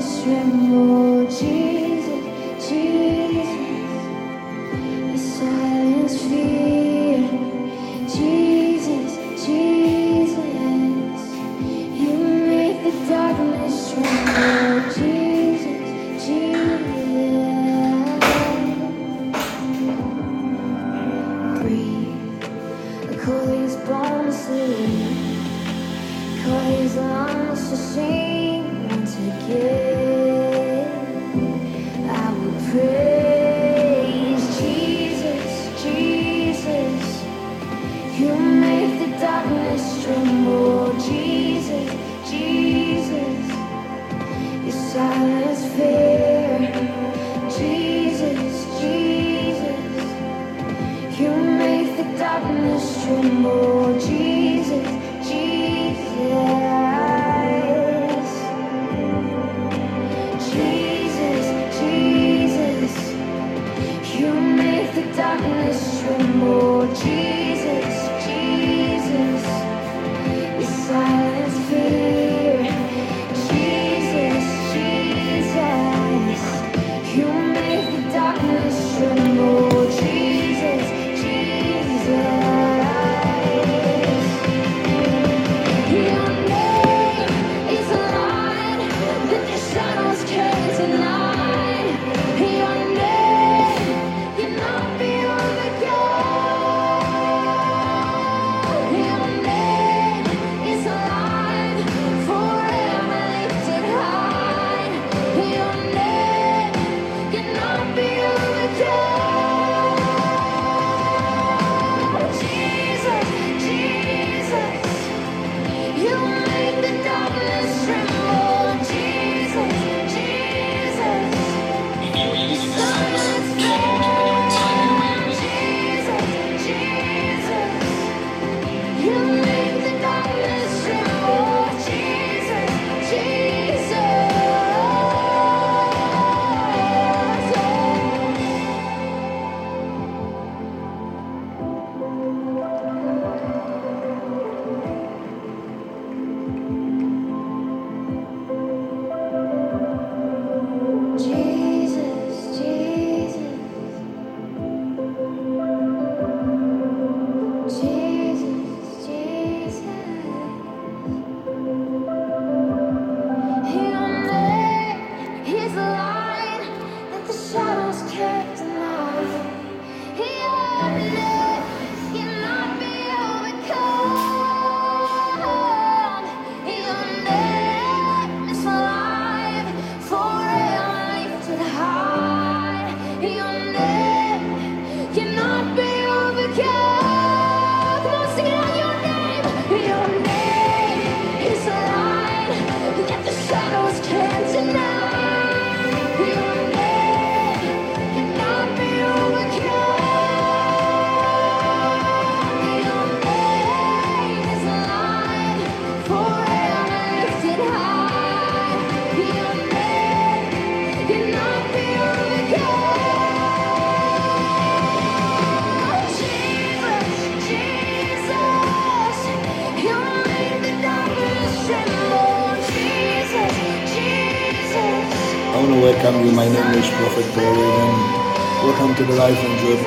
旋涡静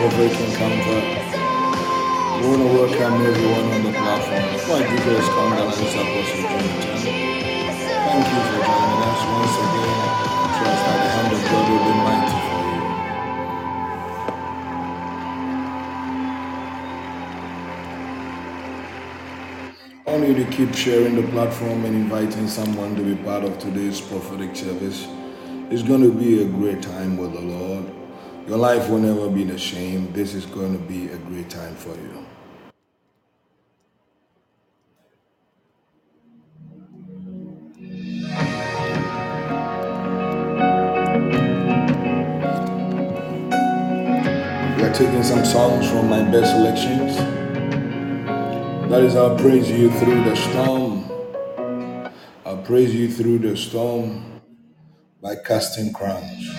of it can. We want to work on everyone on the platform. Before I give us condolences, Apostle Jonathan, thank you for joining us once again. Trust that the hand of God will be mighty for you. I want you to keep sharing the platform and inviting someone to be part of today's prophetic service. It's going to be a great time with the Lord. Your life will never be a shame. This is going to be a great time for you. We are taking some songs from my best selections. That is, I'll praise you through the storm. I'll praise you through the storm by casting crowns.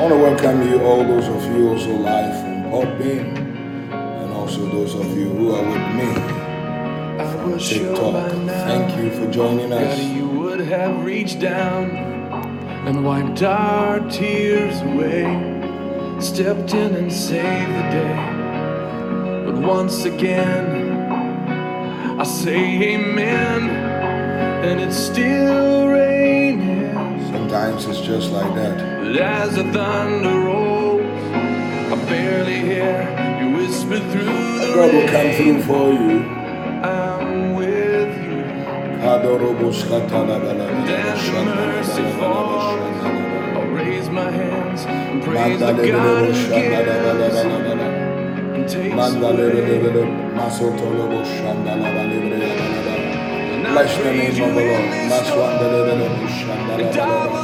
I want to welcome you, all those of you also live from Podbean, and also those of you who are with me from TikTok. Thank you for joining us. You would have reached down and wiped our tears away, stepped in and saved the day. But once again, I say amen, and it's still raining. Sometimes it's just like that. As the thunder rolls, I barely hear you whisper through the God will come through for you. I'm with you. I'll raise my hands and praise the God who gives and takes away. Bless the name of the Lord.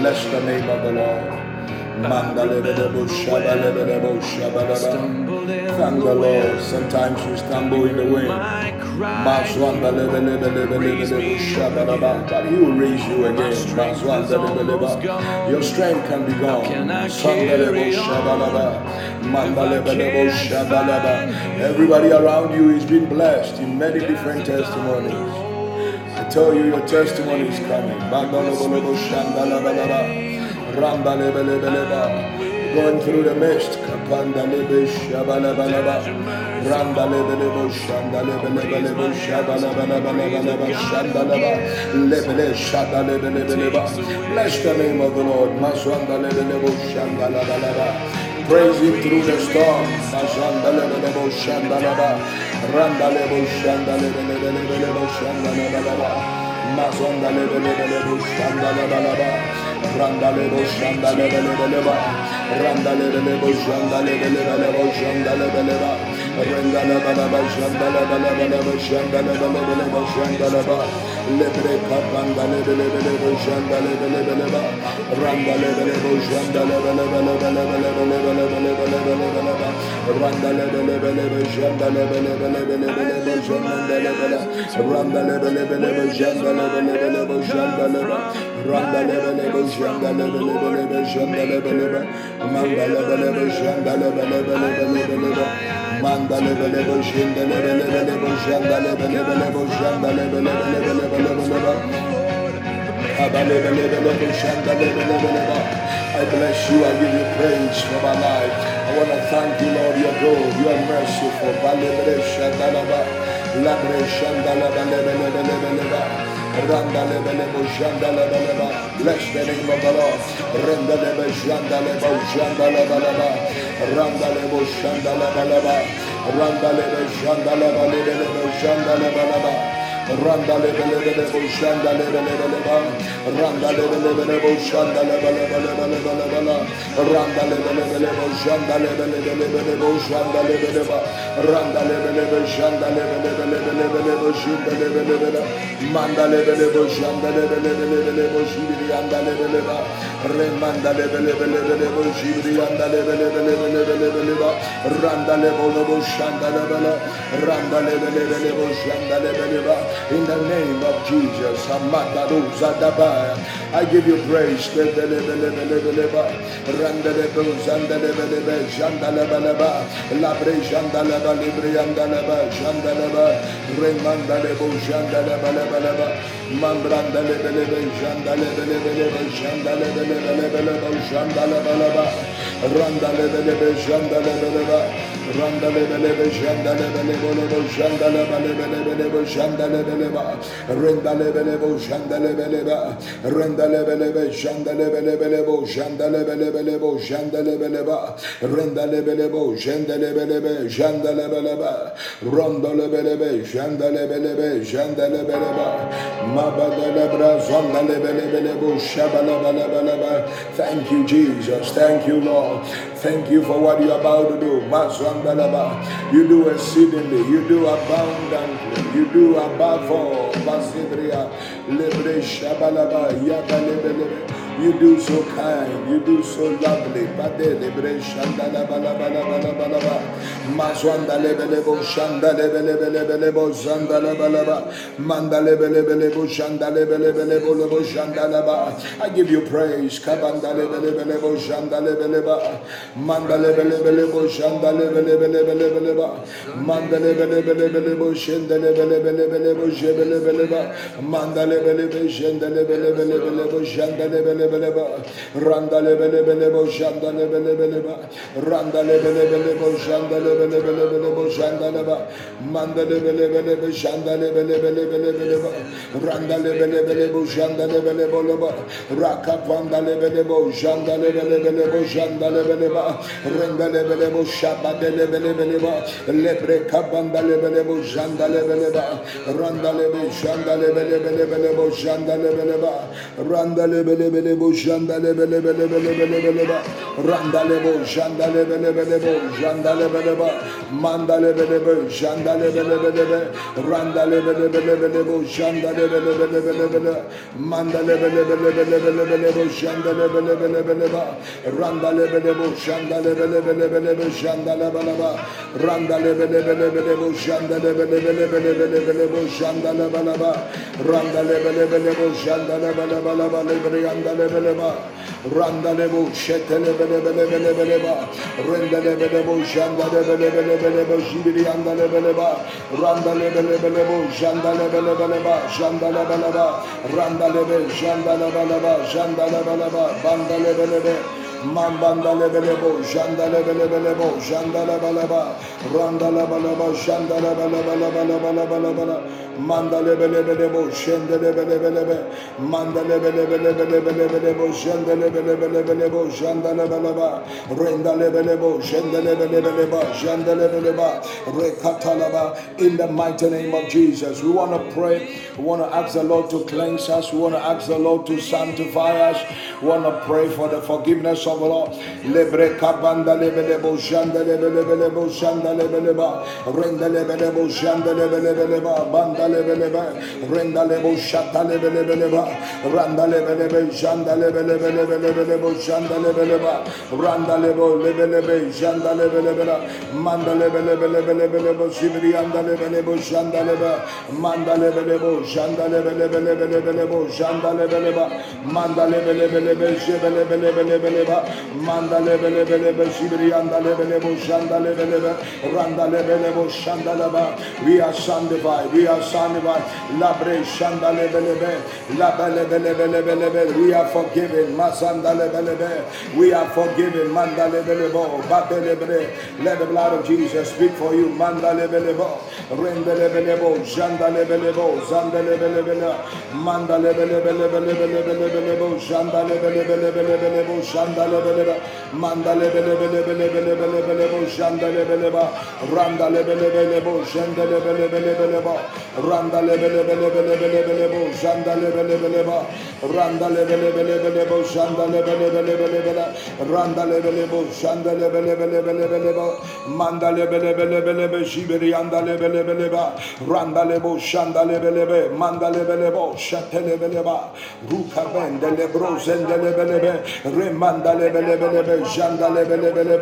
Bless the name of the Lord. Thank the Lord. Sometimes you stumble in the way. He will raise you again. Your strength can be gone. Everybody around you is being blessed in many different testimonies. I tell you, your testimony is coming bramba lebe lebe leba. Going through the mist, kapanda lebe shabala balaba. Randa lebe lebe shanda lebe lebe lebe shabala balaba lebe lebe shanda lebe lebe lebe shanda lebe lebe. Bless the name of the Lord. Maswanda lebe lebe shanda lebe lebe praise him through the storm. Shandalebo shandalaba, randalebo shandalebo shandalaba, mazondalebo shandalaba. Randalebo Shandaleba Randalebo Shandaleba Randalebo Shandaleba Mandala I bless you, I give you praise for my life. I want to thank you, Lord, your God, you are merciful. Bless the name of the Lord. Randalebe Shandalebo Shandalabalaba. Randalebo Shandalabalaba. shanda Shandalabalebo Shandalabalaba. Randa lebe lebe lebe shandalaba lebe. Lebe lebe Randa lebe lebe lebe shanda lebe lebe lebe lebe lebe Randa lebe lebe lebe shanda lebe lebe lebe lebe shanda lebe lebe Randa lebe lebe shanda lebe lebe lebe lebe lebe shunda lebe lebe lebe Manda lebe lebe shanda lebe lebe lebe lebe shibiri anda lebe lebe Remanda lebe lebe lebe lebe shibiri anda lebe lebe lebe lebe lebe lebe Randa lebe lebe shanda lebe lebe Randa lebe lebe lebe shanda lebe lebe in the name of Jesus. I give you praise. Randalebelebe, Jandalebelebe, Jandalebelebe, Jandalebelebe, Jandalebelebe, şandelebeleba rendelebelebo şandelebeleba rendelebelebe şandelebelebelebo şandelebelebelebo şandelebeleba rendelebelebo şandelebelebe şandelebeleba rondelebelebe şandelebelebe Thank you, Jesus. Thank you, Lord. Thank you for what you're about to do. You do exceedingly. You do abundantly. You do above all. Lebre. You do so kind. You do so lovely. Padele bre shanda la ba la ba la ba la ba la ba. Mazwanda le bele bo shanda le bele bele bele bo shanda la ba ba. Manda le bele bele bo shanda le bele bele bo le bo shanda la ba. I give you praise. Kabanda le bele bele bo shanda le bele ba. Manda le bele bele bo shanda le bele bele bele bele ba. Manda le bele bele bele bo shenda le bele bele bele bo shebele bele ba. Manda le bele bele shenda le bele bele bele bo shanda le bele bele ba randa le bele bele bo shanda le bele bele ba randa le bele bele bo shanda le bele bele bele bo shanda le ba manda le bele bele bo shanda le bele bele bele bele ba randa le bele bele bo shanda le bele bele ba raka panda le bele bo shanda le bele bele bo shanda le bele ba randa le bele bo shaba de le bele bele ba le bre kabanda le bele bo shanda le bele ba randa le be shanda le bele bele bele bo shanda le bele ba randa le bele bele bo bele bele bele bele bele ba randale bo jandale bele bele bo jandale bele ba mandale bele be jandale bele bele be randale bele bele bele bo jandale bele bele bele bele mandale bele bele bele bele bele bo jandale bele bele bele ba randale bele bo jandale bele bele bele be jandale bele ba randale bele bele bele bo jandale bele bele bele bele bele bo jandale bele ba randale bele bele bo jandale bele bele bele bele yandale bele ba randale bele bele bu şandale bele bele ba şandale bele ba randale Mambanda lebele bo, jandale bele bele bo, jandale bele ba, randale bele ba, jandale bele bele bele bele bele bele, mandale bele bele bo, şendele bele bele be, mandale bele bele bele bele bele bo, şendele bele bele bele bo, jandale bele rendale bele bo, şendele bele bele ba, jandale bele ba, in the mighty name of Jesus. We want to pray, we want to ask the Lord to cleanse us, we want to ask the Lord to sanctify us, we want to pray for the forgiveness sovolo lebre kabanda lebele bo janda lebele bele bo janda lebele ba renda lebele bo janda lebele bele ba banda lebele ba renda lebo shata lebele bele ba randa lebele be janda lebele bele bele bele bo janda lebele ba randa lebo lebele be janda lebele bele manda lebele bele bele bele bo sibri anda lebele bo janda leba manda lebele bo janda lebele bele bele bele bo janda lebele ba manda lebele bele be jebele bele bele bele ba bele bo shandale ba we are sanctified we are sanctified la bre shandale bele be la bele bele bele bele be we are forgiven be we are forgiven bele let the blood of Jesus speak for you shandale bele bele bele bele bo shandale bele bele mandale bele bele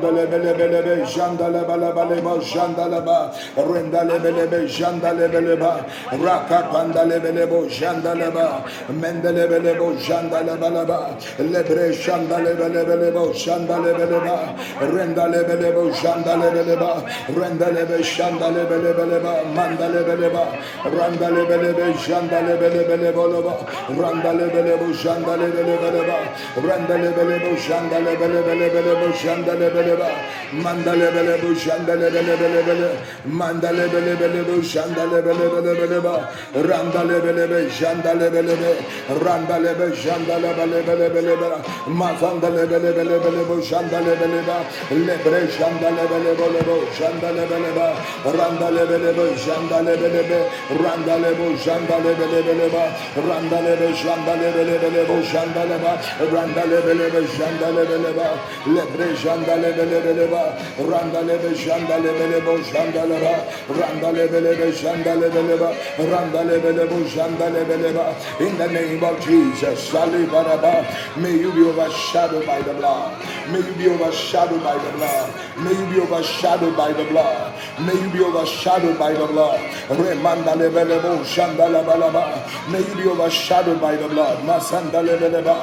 bele bele bele bele bo shandale bele ba randale bele bele bo shandale bele bele bele ba randale bele bele bele bele bele bo shandale bele bele ba randale bele bele bele bo shandale bele bele bele bele randale bele bo shandale bele bele bele bele ba be be be in the name of Jesus May you be overshadowed by the blood. May you be overshadowed by the blood. May you be overshadowed by the blood. May you be overshadowed by the blood. May you be overshadowed by the blood. Masanda lebeleba,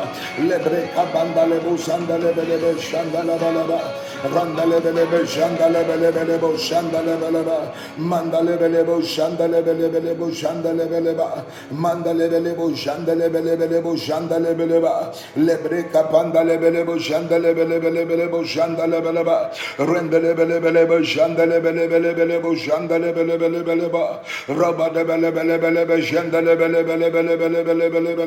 lebre kabanda lebo sanda lebelebe shanda lebeleba, randa lebelebe shanda lebelebelebo shanda lebeleba, manda lebelebo shanda lebelebelebo shanda lebeleba, manda lebelebo shanda lebelebelebo shanda lebeleba, lebre kabanda lebelebo shanda lebelebelebo shanda lebeleba, randa lebelebelebo shanda lebelebelebo shanda lebelebelebo, rabada lebelebelebo shanda lebelebelebo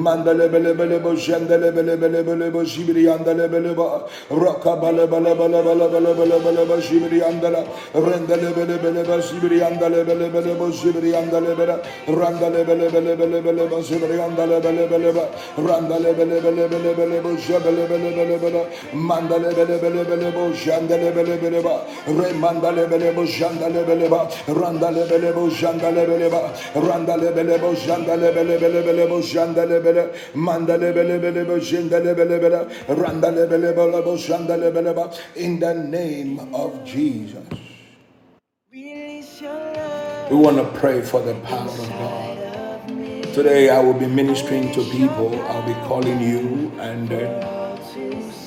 mandalebeleba leba jibri yandele beleba rakabale bele bele bele bele bele bele bele jibri yandele rendele bele bele bele jibri yandele bele bele bele jibri yandele bele randele bele bele bele bele bele jibri yandele bele bele bele randele bele bele bele bele bele jibri bele bele bele mandele bele bele bele bele jandele bele bele bele re mandele bele bele jandele bele bele randele bele bele jandele bele bele randele bele bele jandele bele bele bele jandele bele mandele bele bele bele jandele bele in the name of Jesus we want to pray for the power of God. Today I will be ministering to people. I'll be calling you and uh,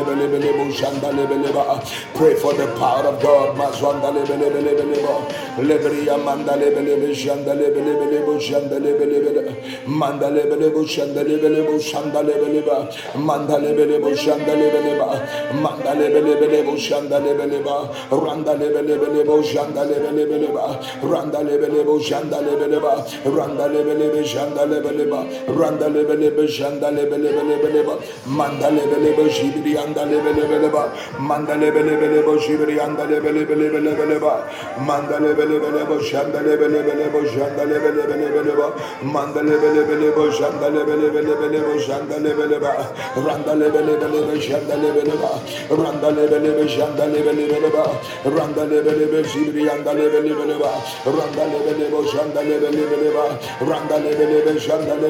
lebe lebe lebo shanda lebe. Pray for the power of God. Lebe lebe lebe lebe lebe lebe lebe lebe lebe lebe lebe lebe lebe lebe lebe lebe lebe randa lebe lebe lebe lebe lebe lebe lebe lebe lebe lebe lebe lebe lebe lebe lebe anda lebe lebe leba manda lebe lebe lebo shibri anda lebe lebe lebe lebe leba manda lebe lebe lebo shanda lebe lebe lebo shanda lebe lebe lebe leba manda lebe lebe lebo shanda lebe lebe lebe lebo shanda lebe leba randa lebe lebe lebe shanda lebe leba randa lebe lebe shanda lebe lebe leba randa lebe lebe shibri anda lebe lebe leba randa lebe lebe shanda lebe lebe leba randa lebe lebe shanda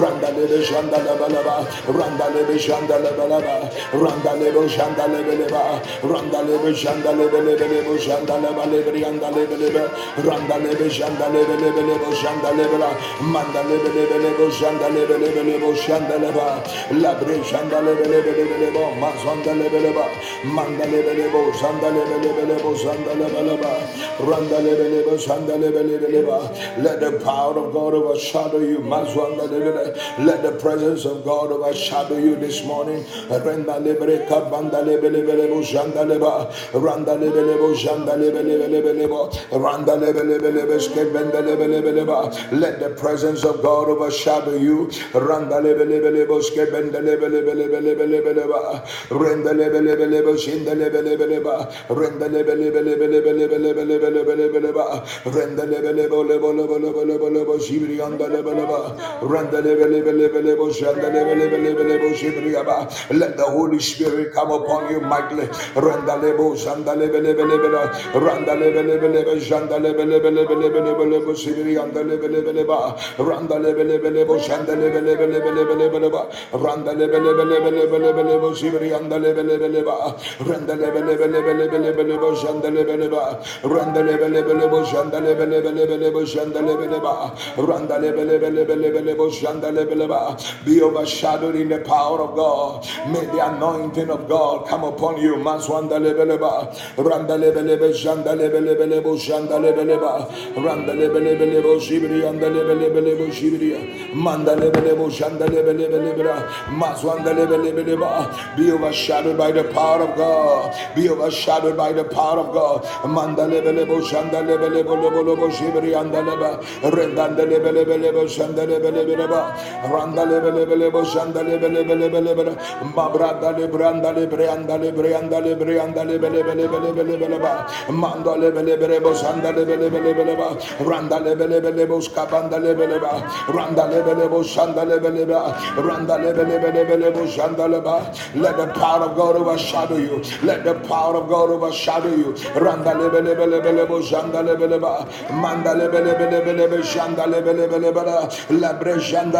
Randa lebe shanda leba leba. Randa lebe shanda leba leba. Randa lebe shanda lebe leba. Randa lebe shanda lebe lebe lebe shanda leba lebe yanda lebe lebe. Randa lebe shanda lebe lebe lebe shanda lebe la. Manda lebe lebe lebe shanda lebe lebe lebe shanda leba. Labre shanda lebe lebe lebe lebe. Mazanda lebe leba. Manda lebe lebe shanda lebe lebe lebe shanda lebe leba. Randa lebe lebe shanda lebe lebe lebe. Let the power of God overshadow you. Mazanda lebe lebe let the presence of God overshadow you this morning let the presence of God overshadow you shibriyaba let the Holy Spirit come upon you mightily be overshadowed in the power of God. May the anointing of God come upon you. Maswandalebeleba randalebelebe shandalebelebelebo shandalebeleba randalebelebelebo shibriyandalebelebelebo shibriya mandalebelebo shandalebelebelebra mazwandalebelebeleba. Be overshadowed by the power of God. Be overshadowed by the power of God. Mandalebelebo shandalebelebelebo shibriyandaleba rendandelebelebelebo shandalebelebeleba Randa lebe lebe lebe shanda lebe lebe lebe lebe Mabranda lebe branda lebe branda lebe branda lebe branda lebe lebe lebe lebe lebe lebe Mando lebe lebe lebe shanda lebe lebe lebe lebe Randa lebe lebe lebe skabanda lebe lebe Randa lebe lebe shanda lebe lebe Randa lebe lebe lebe lebe shanda lebe Let the power of God overshadow you. Let the power of God overshadow you. Randa lebe lebe lebe lebe shanda lebe lebe Manda lebe lebe lebe lebe shanda lebe lebe lebe Lebre shanda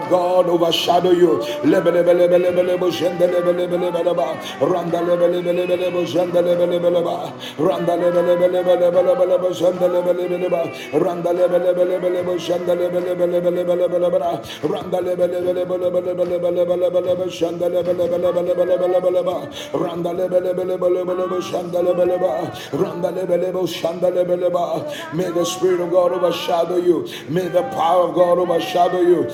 of God overshadow you. May the Spirit of God overshadow you. May the power of God overshadow you.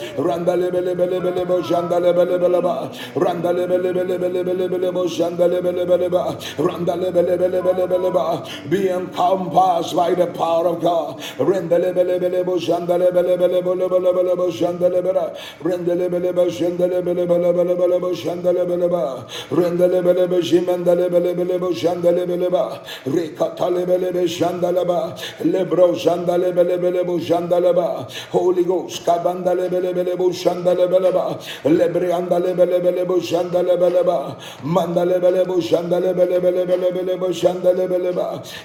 Be encompassed by the power of God Rendele bele bele Shandalebeleba Randalebelebelebo bele bele bele Shimandalebelebelebo Shandalebeleba bele Shandaleba Lebro bele Shandaleba Holy Ghost Kabandalebelebelebo lebre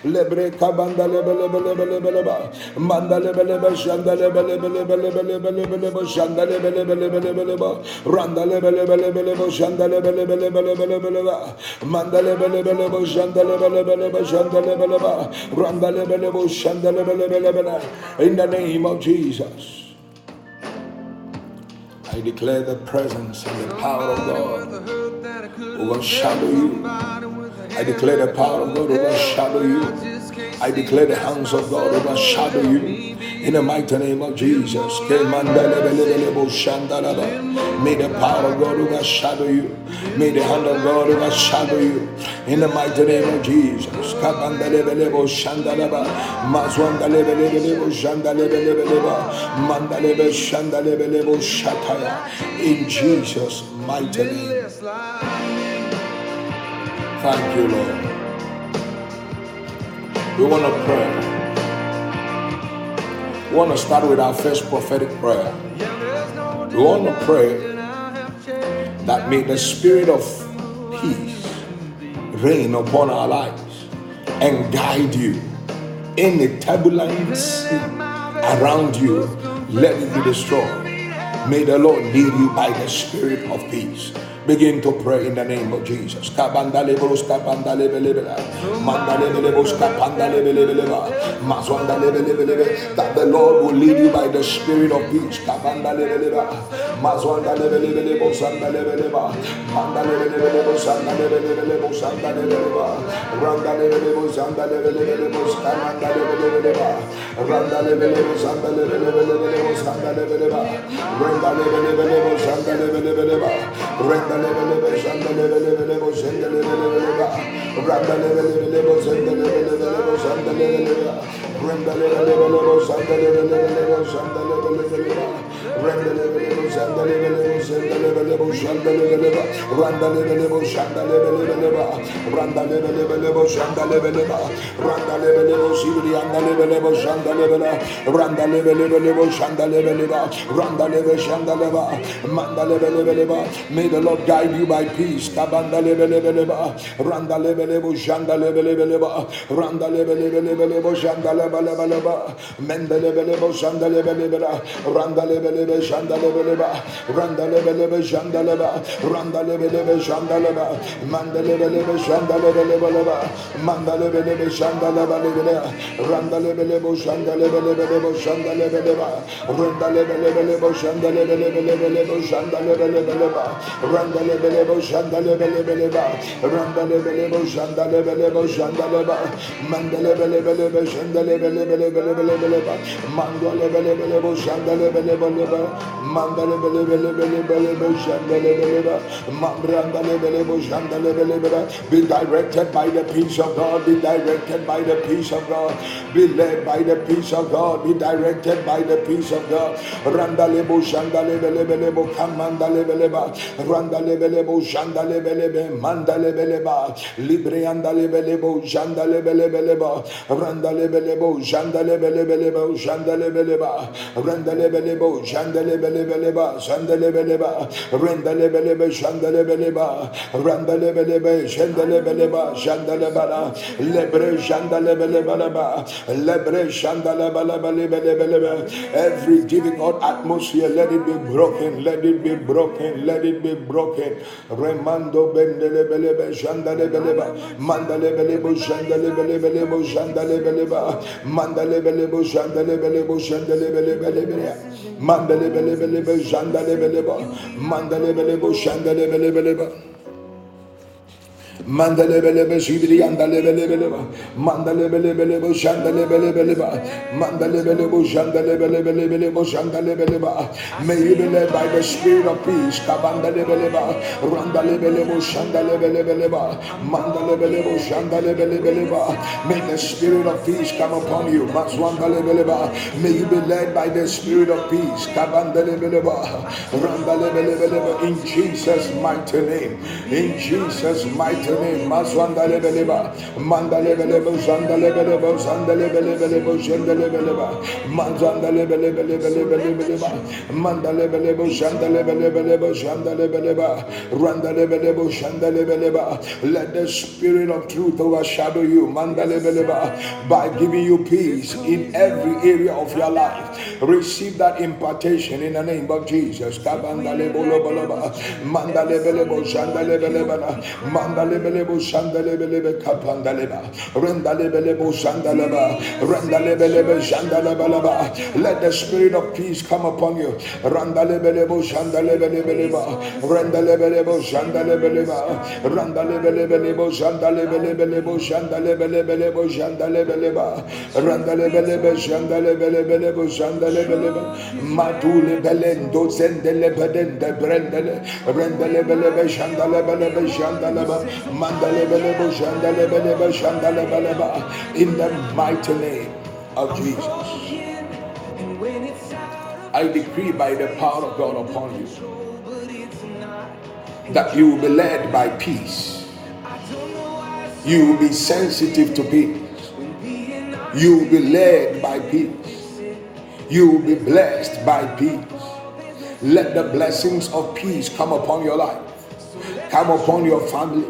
lebre in the name of Jesus. I declare the presence and the power of God overshadow you. I declare the power of God overshadow you. I declare the hands of God overshadow you. In the mighty name of Jesus. May the power of God overshadow you. May the hand of God overshadow you. In the mighty name of Jesus. In Jesus' mighty name. Thank you, Lord. We want to pray. We want to start with our first prophetic prayer. We want to pray that may the spirit of peace reign upon our lives and guide you. in Any turbulence around you, let it be destroyed. May the Lord lead you by the spirit of peace. Begin to pray in the name of Jesus. Kabandale broska pandale belebela. Mandale beleboska pandale belebela. Mazwandale belebele. That the Lord will lead you by the spirit of peace. Kabandale beleba. Mazwandale belebele bosandale beleba. Mandale belebele bosandale belebele bosandale beleba. Randale belebo sandale belebele bosandale belebele. Randale belebo sandale belebele bosandale beleba. Randale shanda lebe lebe Randa lebe lebe lebe shanda lebe lebe lebe shanda lebe lebe lebe Randa lebe lebe shanda lebe lebe shanda lebe lebe shanda lebe lebe Randa lebe lebe shanda lebe lebe lebe Randa Randa lebe shibri anda lebe lebe shanda lebe lebe Randa lebe lebe lebe shanda lebe lebe Randa lebe shanda lebe Manda lebe lebe lebe May the peace. Kabanda lebe lebe lebe, randa lebe lebe, shanda lebe lebe lebe, randa lebe lebe lebe lebe, lebe lebe lebe, lebe lebe, shanda lebe lebe, randa lebe lebe, lebe, randa lebe lebe, shanda lebe, lebe lebe, shanda lebe, mande lebe lebe, shanda lebe lebe lebe, manda lebe lebe, shanda lebe lebe lebe, randa lebe lebe, shanda lebe lebe lebe, shanda lebe lebe, randa lebe lebe lebe, lebe lebe lebe, shanda lebe lebe lebe, randa lebelebo shandalebelebeleba randalebelebo shandalebelebo shandaleba mandelebelebelebe shandalebelebelebelebeleba mandalebelebelebo shandalebelebeleba mandalebelebelebelebelebe shandalebeleba mambrandalebelebo shandalebelebeleba be directed by the peace of God be directed by the peace of God be led by the peace of God be directed by the peace of God randalebo shandalebelebelebo kamandalebeleba randale belebo jandale belebe mandale beleba libre andale belebo jandale belebeleba randale belebo jandale belebeleba jandale beleba randale belebo jandale belebeleba jandale beleba randale belebe jandale beleba randale belebe jandale beleba jandale bala lebre jandale lebre jandale every difficult atmosphere let it be broken let it be broken let it be broken. Remando bendele belebe jandale beleba mandale belebo jandale belebelebo jandale beleba mandale belebo jandale belebo jandale belebelebe mandale belebelebe jandale beleba mandale belebo jandale belebeleba Mandale bele be shibri andale bele bele ba. Mandale bele bele bo shandale bele bele ba. Mandale bele bo shandale bele bele bele bo shandale bele ba. May you be led by the spirit of peace. Kabandale bele ba. Randale bele bo shandale bele bele ba. Mandale bele bo shandale bele bele ba. May the spirit of peace come upon you. Maswandale. May you be led by the spirit of peace. Kabandale bele ba. Randale bele bele ba. In Jesus' mighty name. In Jesus' mighty name. Maswanda lebeleba, manda zanda zanda zanda manda zanda zanda randa zanda. Let the spirit of truth overshadow you, manda by giving you peace in every area of your life. Receive that impartation in the name of Jesus. Manda zanda manda let the spirit of peace come upon you in the mighty name of Jesus. I decree by the power of God upon you that you will be led by peace. You will be sensitive to peace. You will be led by peace. You will be blessed by peace. Let the blessings of peace come upon your life. come upon your family,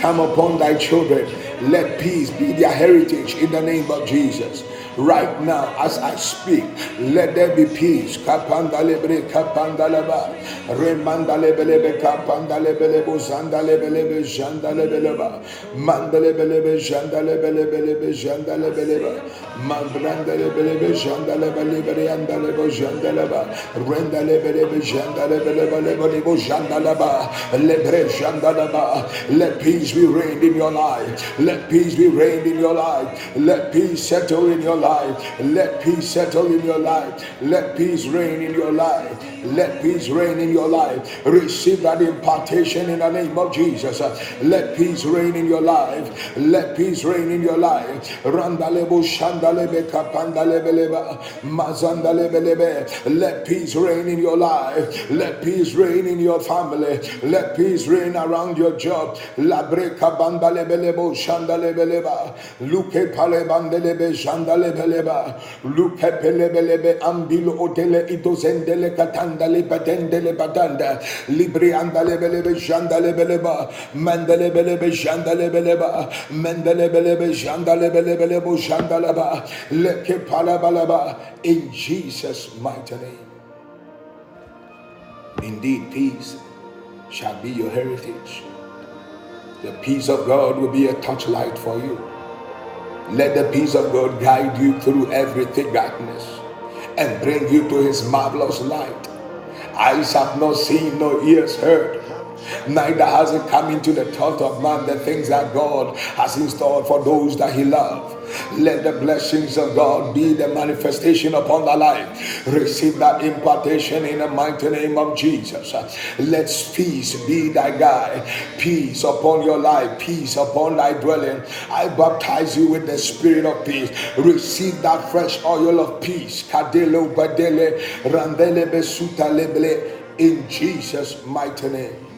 come upon thy children. Let peace be their heritage in the name of Jesus right now as I speak. Let there be peace. Kapandalebre kapandalaba. Remandalebelebe kapandalebelebo zandalebelebe jandalebeleba. Mandalebelebe jandalebelebelebe jandalebeleba. Mandrandalebelebe jandalebelebe andalebo jandaleba. Rendalebelebe jandalebelebe jandalaba. Lebre jandalaba. Let peace be reigned in your life. Let peace be reigned in your life. Let peace settle in your life life. Let peace settle in your life. Let peace reign in your life. Let peace reign in your life. Receive that impartation in the name of Jesus. Let peace reign in your life. Let peace reign in your life. Randalebo shandalebe kapandalebeleba mazandalebelebe. Let peace reign in your life. Let peace reign in your family. Let peace reign around your job. Labreka bandalebelebo shandalebeleba. Luke palebandelebe shandalebe peleba luke pelebelebe ambilo otele itozendele katandale patendele patanda libri andale belebe jandale beleba mandale belebe jandale beleba mandale belebe jandale belebe jandalaba leke palabalaba in Jesus mighty name. Indeed peace shall be your heritage. The peace of God will be a touchlight for you. Let the peace of God guide you through every thick darkness and bring you to his marvelous light. Eyes have not seen, no ears heard, neither has it come into the thought of man the things that God has installed for those that he loves. Let the blessings of God be the manifestation upon thy life. Receive that impartation in the mighty name of Jesus. Let peace be thy guide, peace upon your life, peace upon thy dwelling. I baptize you with the spirit of peace. Receive that fresh oil of peace. Badele randele besuta in Jesus' mighty name.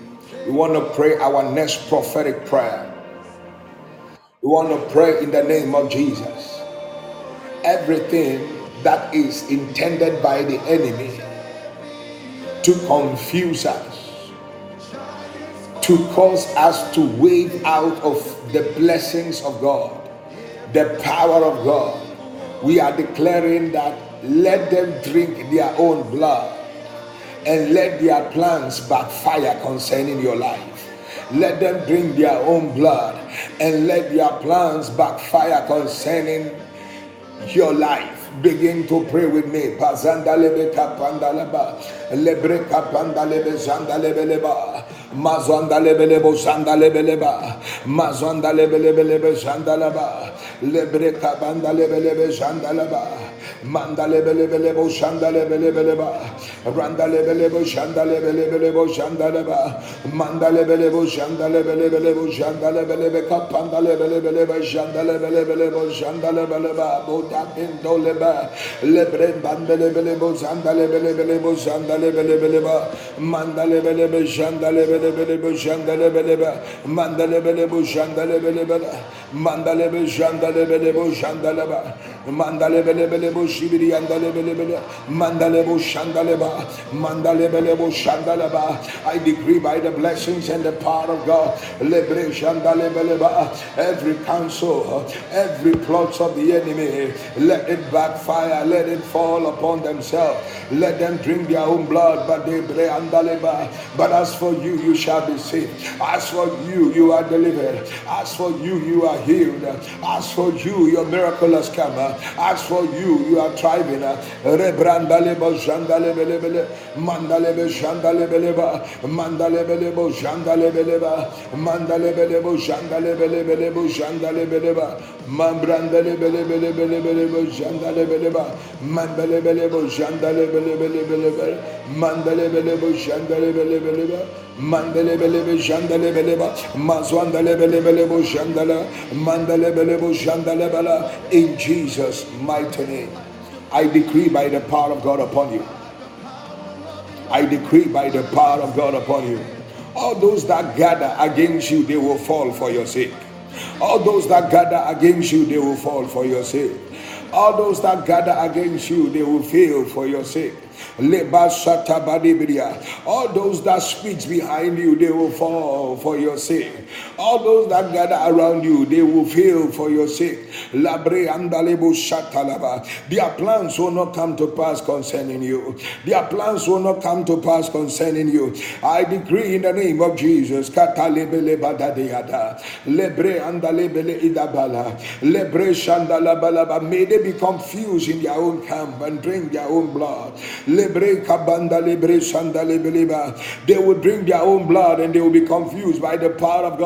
We want to pray our next prophetic prayer. We want to pray in the name of Jesus. Everything that is intended by the enemy to confuse us, to cause us to wave out of the blessings of God, the power of God, we are declaring that let them drink their own blood and let their plans backfire concerning your life. Let them drink their own blood and let their plans backfire concerning your life. Begin to pray with me. Lebre kabandalebelebe zandalaba. Mandale bele bele bo shandale bele bele ba. Randale bele bo shandale bele bele bo shandale ba. Mandale bele bo shandale bele bele bo shandale bele be kapandale bele bele ba shandale bele bele bo shandale bele ba. Boda indole ba. Lebre bandale bele bo shandale bele bele bo shandale bele bele ba. Mandale bele be shandale bele bele bo shandale bele ba. Bele bo shandale bele bele. Mandale be shandale bele bo shandale ba. Mandale bele bele bo shibiri andale bele bele mandale bo shandaleba mandale shandaleba I decree by the blessings and the power of God lebre shandale bele ba every counsel every plot of the enemy let it backfire let it fall upon themselves let them drink their own blood but they bre andaleba but as for you you shall be saved as for you you are delivered as for you you are healed as for you your miracle has come as for you you are thriving. Uh, Rebrandale bo jandale bele bele, mandale be jandale bele ba, mandale bele bo jandale bele ba, mandale bele bo jandale bele bele bo jandale bele ba, mambrandale bele bele bele bele bo jandale bele ba, mandale bele bo jandale bele bele bele bele, mandale bele bo jandale bele bele ba. Mandele bele be jandale bele ba mazwandale bele bele bo jandala mandale bele bo jandale bala in Jesus mighty name I decree by the power of God upon you. I decree by the power of God upon you. All those that gather against you, they will fall for your sake. All those that gather against you, they will fall for your sake. All those that gather against you, they will fail for your sake. All those that speak behind you, they will fall for your sake. All those that gather around you, they will fail for your sake. Their plans will not come to pass concerning you. Their plans will not come to pass concerning you. I decree in the name of Jesus. May they be confused in their own camp and drink their own blood. They will drink their own blood and they will be confused by the power of God.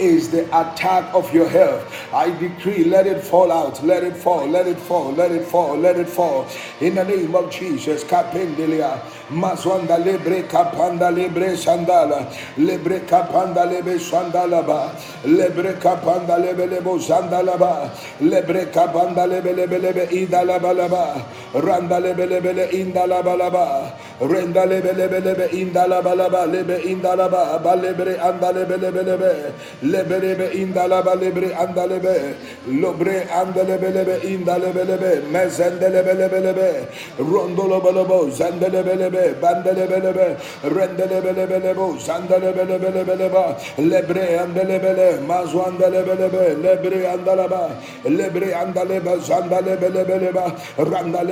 is the attack of your health. I decree, let it fall out, let it fall, let it fall, let it fall, let it fall. In the name of Jesus, Kapendelia, Mazwanda lebre kapanda lebre sandala, lebre kapanda lebre sandalaba, lebre kapanda lebe lebo sandalaba, lebre kapanda lebe lebe lebe idalaba laba, randa lebe lebe le indalaba. Laba, renda lebe lebe lebe indalaba laba, lebe indalaba, balebre andalebe lebe lebe leberebe indalaba. Lebre andalebe. Lobre andalebe lebe indalebe lebe mezendelebe lebe lebe rondolo bolobo zendelebe lebe bandelebe lebe rendelebe lebe lebo zandelebe lebe lebe leba lebre andelebe le mazu andelebe lebe lebre andalaba. Lebre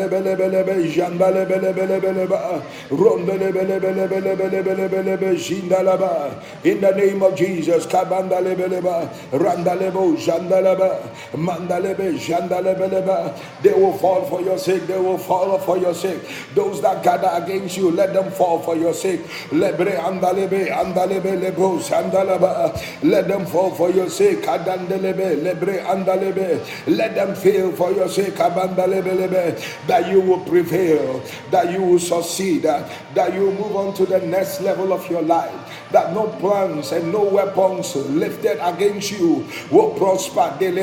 andaleba zandalebe lebe leba randalebe lebe lebe jandalebe lebe lebe leba rondelebe lebe lebe lebe lebe lebe lebe jindalaba in the name of Jesus kabandale lebeleba, randalebo, jandaleba, mandalebe, jandalebeleba. They will fall for your sake. They will fall for your sake. Those that gather against you, let them fall for your sake. Lebre andalebe, andalebe, lebo, sandalaba. Let them fall for your sake. Adandelebe, lebre andalebe. Let them fail for your sake. Abandalebelebe. That you will prevail. That you will succeed. That you will move on to the next level of your life. That no plans and no weapons lifted against you will prosper. In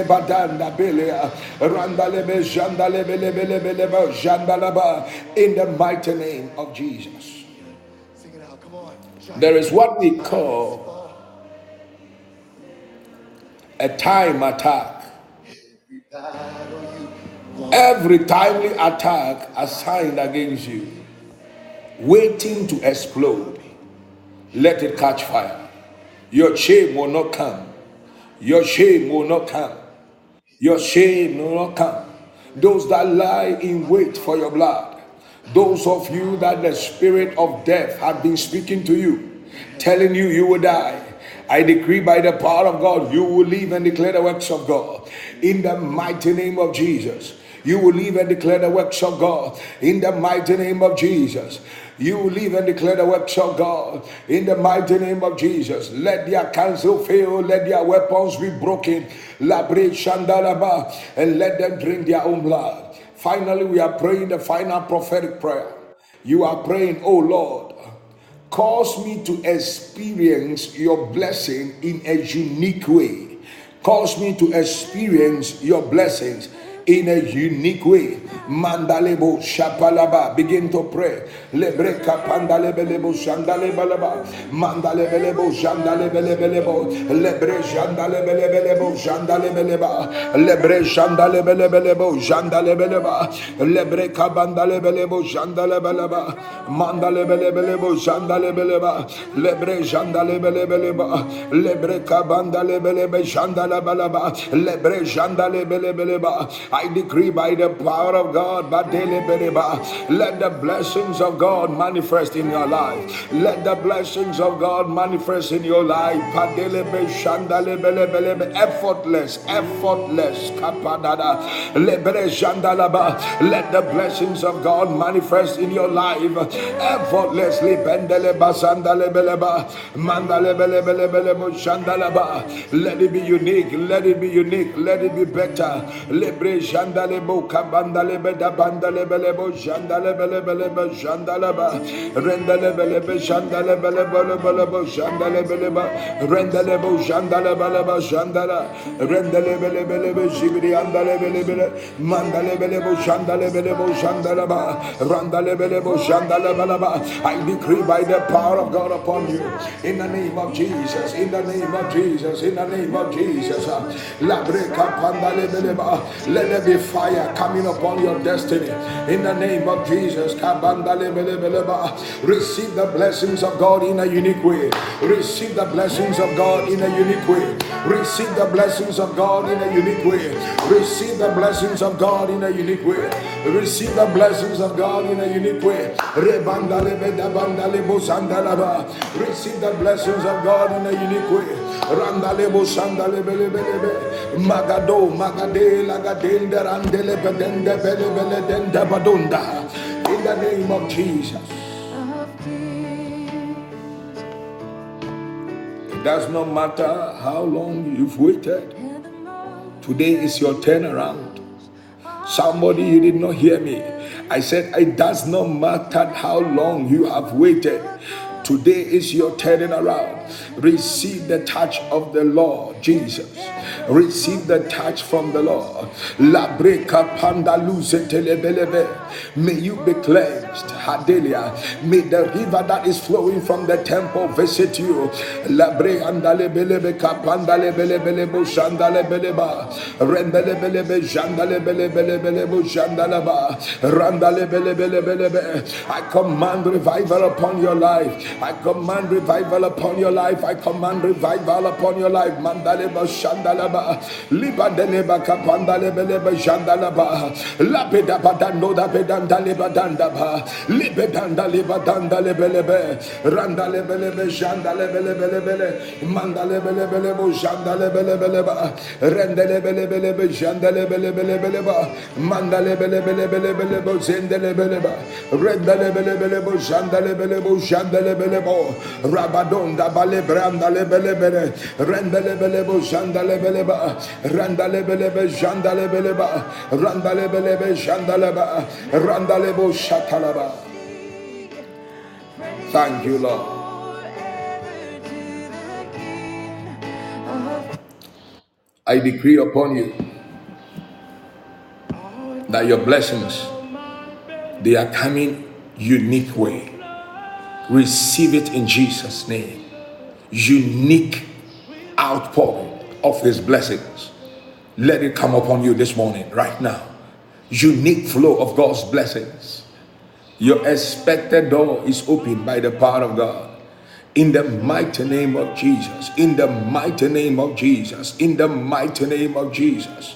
the mighty name of Jesus. There is what we call a time attack. Every timely attack assigned against you, waiting to explode, let it catch fire. Your shame will not come. Your shame will not come. Your shame will not come. Those that lie in wait for your blood, those of you that the spirit of death have been speaking to you, telling you you will die. I decree by the power of God, you will live and declare the works of God. In the mighty name of Jesus, you will live and declare the works of God. In the mighty name of Jesus. You will live and declare the works of God in the mighty name of Jesus. Let their counsel fail, let their weapons be broken, and let them drink their own blood. Finally, we are praying the final prophetic prayer. You are praying, Oh Lord, cause me to experience your blessing in a unique way. Cause me to experience your blessings in a unique way. Mandalebo Shapalaba. Begin to pray. Lebreka Pandalebelebo Shandalebalaba. Mandalebelebo Shandalebelebelebo. Lebre Shandalebelebelebo Shandalebeleba. Lebre Shandalebelebelebo Shandalebeleba. Lebre Kabandalebelebo Shandalebeleba. Mandalebelebelebo Shandalebeleba. Lebre Shandalebelebeleba. Lebre Kabandalebelebe Shandalabalaba. Lebre Shandalebelebeleba. I decree by the power of God, let the blessings of God manifest in your life. Let the blessings of God manifest in your life. Effortless, effortless. Let the blessings of God manifest in your life. Effortlessly. Let it be unique. Let it be unique. Let it be better. Jandale bo kabandale be da bandale bele bo jandale bele bele be jandale ba rendale bele be jandale bele bele bele bo jandale bele ba rendale bo jandale bele ba jandala rendale bele bele be jibri andale bele bele mandale bele bo jandale bele bo jandala ba randale bele bo jandale bele ba I decree by the power of God upon you in the name of Jesus in the name of Jesus in the name of Jesus la breka pandale bele ba there be fire coming upon your destiny in the name of Jesus. Receive the blessings of God in a unique way. Receive the blessings of God in a unique way. Receive the blessings of God in a unique way. Receive the blessings of God in a unique way. Receive the blessings of God in a unique way. Receive the blessings of God in a unique way. In the name of Jesus. It does not matter how long you've waited. Today is your turnaround. Somebody, you did not hear me. I said, it does not matter how long you have waited. Today is your turning around. Receive the touch of the Lord Jesus. Receive the touch from the Lord. La pandaluze telebelebe. May you be cleansed. Hadelia. May the river that is flowing from the temple visit you. La bre andale belebe kapandale belebele bo shandale beleba. Rendale belebe jandale belebele belebo jandalaba. Randale belebele belebe. I command revival upon your life. I command revival upon your life. I command revival upon your life. Mandaleba Shandalaba. Libandeleba Kapandalebeleba Shandalaba. Lapida Badando da Bedandaleba Dandaba. Libedandaleba Dandalebelebe. Randalebelebe Shandalebelebelebe. Mandalebelebelebo Shandalebelebeleba. Rendelebelebelebe Shandalebelebeleba. Mandalebelebelebelebo Zendelebeleba. Rendelebelebelebo Shandalebelebo Shandalebeleba belebo rabadonda bale branda le bele bele. Renda le bele bo janda le bele ba. Randa le bele be janda le bele ba. Randa le bele be janda le ba. Randa le bo shatala ba. Thank you lord. I decree upon you that your blessings they are coming unique way. Receive it in Jesus' name. Unique outpouring of His blessings. Let it come upon you this morning, right now. Unique flow of God's blessings. Your expected door is opened by the power of God in the mighty name of Jesus, in the mighty name of Jesus, in the mighty name of Jesus,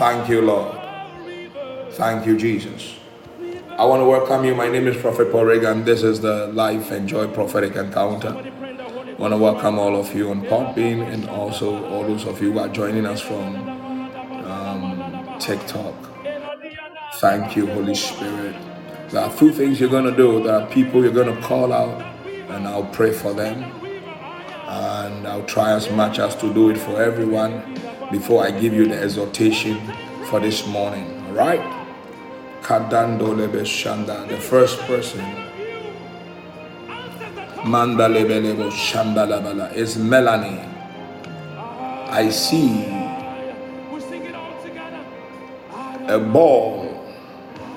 Thank you, Lord. Thank you, Jesus. I want to welcome you. My name is Prophet Paul Reagan. This is the Life and Joy Prophetic Encounter. I want to welcome all of you on Podbean and also all those of you who are joining us from um, TikTok. Thank you, Holy Spirit. There are two things you're going to do. There are people you're going to call out, and I'll pray for them. And I'll try as much as to do it for everyone before I give you the exhortation for this morning. All right? Kadando shanda, the first person. Manda lebe is Melanie. I see a ball,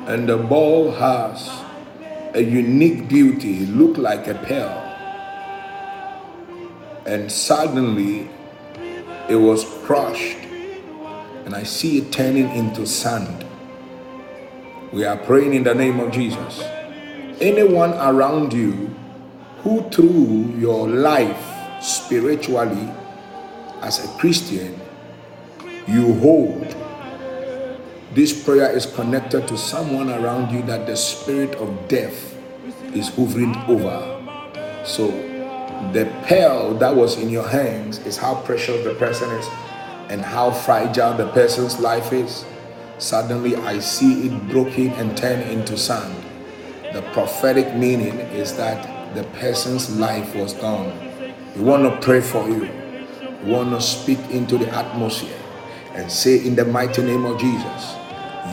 and the ball has a unique beauty, It look like a pearl. And suddenly it was crushed, and I see it turning into sand. We are praying in the name of Jesus. Anyone around you who, through your life spiritually as a Christian, you hold This prayer is connected to someone around you that the spirit of death is hovering over. So the pearl that was in your hands is how precious the person is and how fragile the person's life is. Suddenly I see it broken and turned into sand. The prophetic meaning is that the person's life was gone. We want to pray for you. We want to speak into the atmosphere and say in the mighty name of Jesus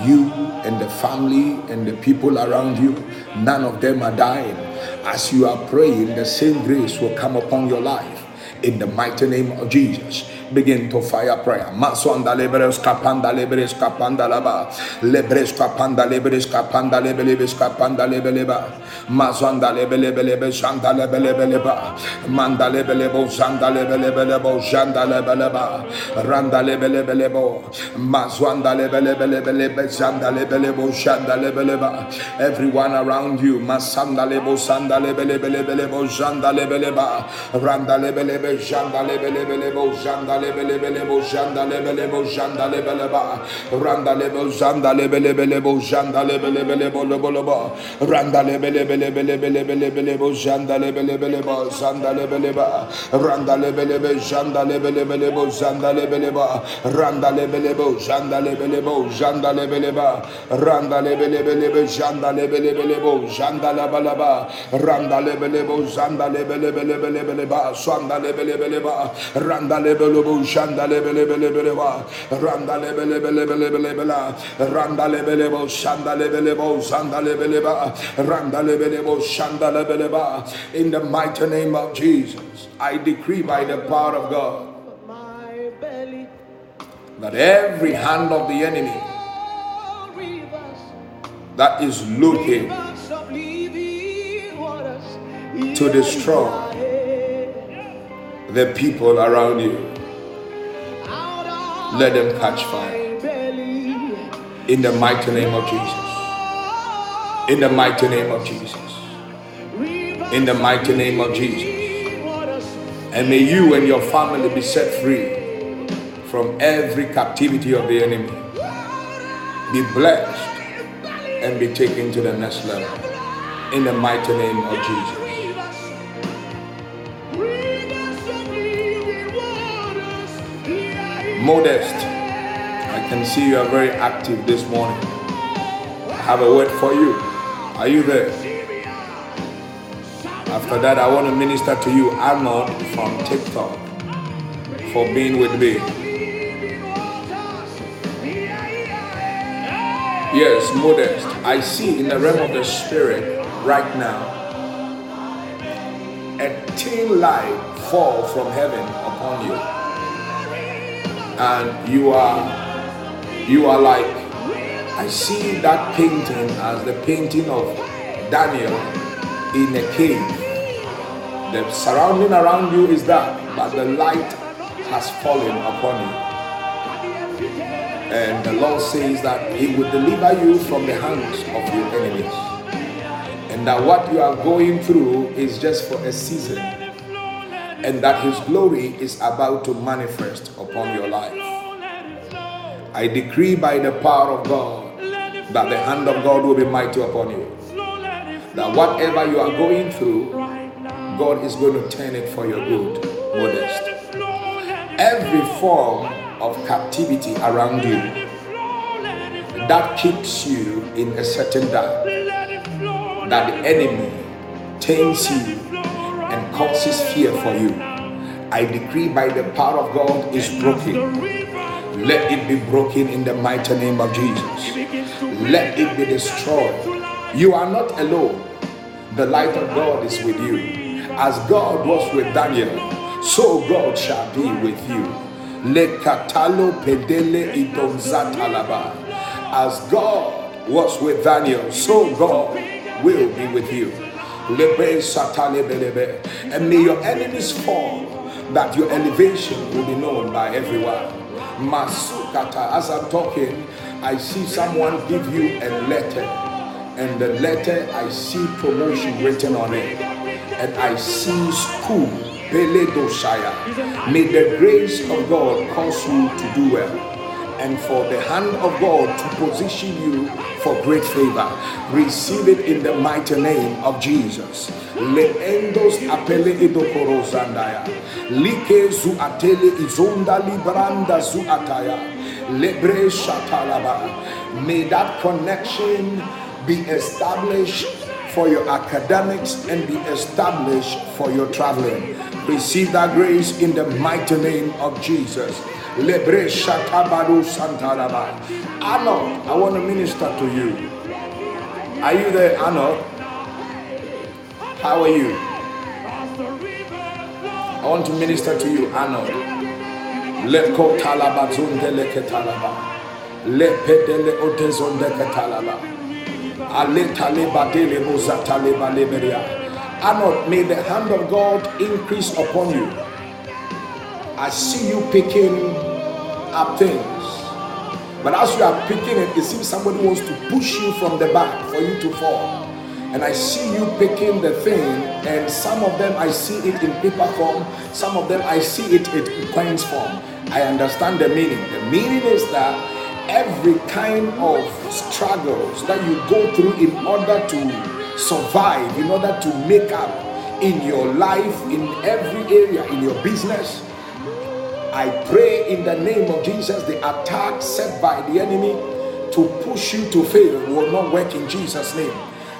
you and the family and the people around you, none of them are dying. As you are praying, the same grace will come upon your life. In the mighty name of Jesus begin to fire prayer. Maswanda lebres kapanda lebres kapanda laba. Lebres kapanda lebres kapanda lebelebes kapanda lebeleba. Mazwanda lebelebelebe shanda lebelebeleba. Manda lebelebo shanda lebelebelebo shanda lebeleba. Randa lebelebelebo. Mazwanda lebelebelebe shanda lebelebo shanda lebeleba. Everyone around you, masanda lebo sanda lebelebelebo shanda lebeleba. Randa lebelebe shanda lebelebelebo shanda lebele bele bo janda lebele bo janda lebele ba randa lebo janda lebele bele bo janda lebele bele bo lo bo lo ba randa lebele bele bele bele bele bele bo janda lebele bele ba janda lebele ba randa lebele be janda lebele bele bo janda lebele ba randa lebele bo janda lebele bo janda lebele ba randa lebele bele be janda lebele bele bo janda la ba la ba randa lebele bo janda lebele bele bele bele ba swanda lebele bele ba randa lebele bo shanda lebe lebe lebe lebe randa lebe randa lebe lebe shanda lebe lebe randa lebe lebe shanda in the mighty name of Jesus I decree by the power of God that every hand of the enemy that is looking to destroy the people around you let them catch fire. In the mighty name of Jesus. In the mighty name of Jesus. In the mighty name of Jesus. And may you and your family be set free from every captivity of the enemy. Be blessed and be taken to the next level. In the mighty name of Jesus. Modest, I can see you are very active this morning. I have a word for you. Are you there? After that, I want to minister to you, Arnold from TikTok, for being with me. Yes, modest. I see in the realm of the spirit right now a thin light fall from heaven upon you and you are you are like I see that painting as the painting of Daniel in a cave. The surrounding around you is that, but the light has fallen upon you. And the Lord says that He will deliver you from the hands of your enemies. And that what you are going through is just for a season and that His glory is about to manifest upon your life. I decree by the power of God that the hand of God will be mighty upon you. That whatever you are going through, God is going to turn it for your good, modest. Every form of captivity around you that keeps you in a certain dark, that the enemy taints you causes fear for you. I decree by the power of God is broken. Let it be broken in the mighty name of Jesus. Let it be destroyed. You are not alone. The light of God is with you. As God was with Daniel, so God shall be with you. As God was with Daniel, so God will be with you. And may your enemies fall, that your elevation will be known by everyone. Masukata. As I'm talking, I see someone give you a letter, and the letter I see promotion written on it, and I see school. May the grace of God cause you to do well and for the hand of God to position you for great favor. Receive it in the mighty name of Jesus. Leendos apele idokoro zandaya. Like zu atele izonda libranda zu ataya. Lebre shatalaba. May that connection be established for your academics and be established for your traveling. Receive that grace in the mighty name of Jesus. Lebre Shatabadu Santalaba. Arnold, I want to minister to you. Are you there, Arnold? How are you? I want to minister to you, Arnold. Leko talaba zundele ketalaba. Lepedele otezonde ketalaba. Ale taleba dele bozataleba leberia. Arnold, may the hand of God increase upon you. I see you picking up things. But as you are picking it, it seems somebody wants to push you from the back for you to fall. And I see you picking the thing, and some of them I see it in paper form, some of them I see it in coins form. I understand the meaning. The meaning is that every kind of struggles that you go through in order to survive, in order to make up in your life, in every area, in your business, I pray in the name of Jesus, the attack set by the enemy to push you to fail will not work in Jesus' name.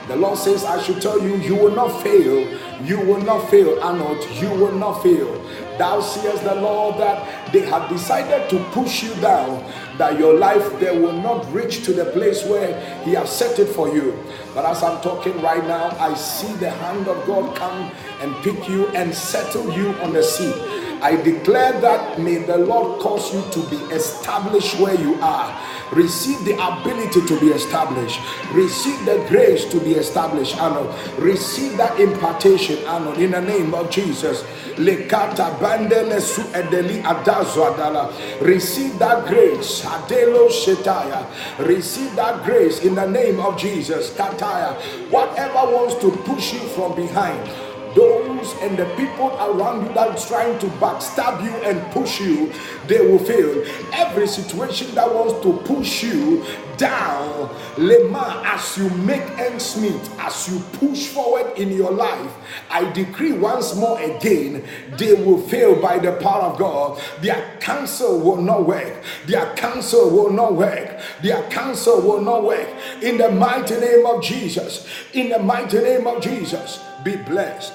The Lord says, I should tell you, you will not fail. You will not fail, Arnold. You will not fail. Thou seest the Lord that they have decided to push you down, that your life they will not reach to the place where He has set it for you. But as I'm talking right now, I see the hand of God come and pick you and settle you on the seat. I declare that may the Lord cause you to be established where you are. Receive the ability to be established. Receive the grace to be established. Arnold. Receive that impartation, Arnold, in the name of Jesus. Su adazo adala. Receive that grace. Adelo shetaya. Receive that grace in the name of Jesus. Kataya. Whatever wants to push you from behind those and the people around you that are trying to backstab you and push you, they will fail. Every situation that wants to push you down, Lema, as you make ends meet, as you push forward in your life, I decree once more again, they will fail by the power of God. Their counsel will not work. Their counsel will not work. Their counsel will not work. In the mighty name of Jesus, in the mighty name of Jesus, be blessed,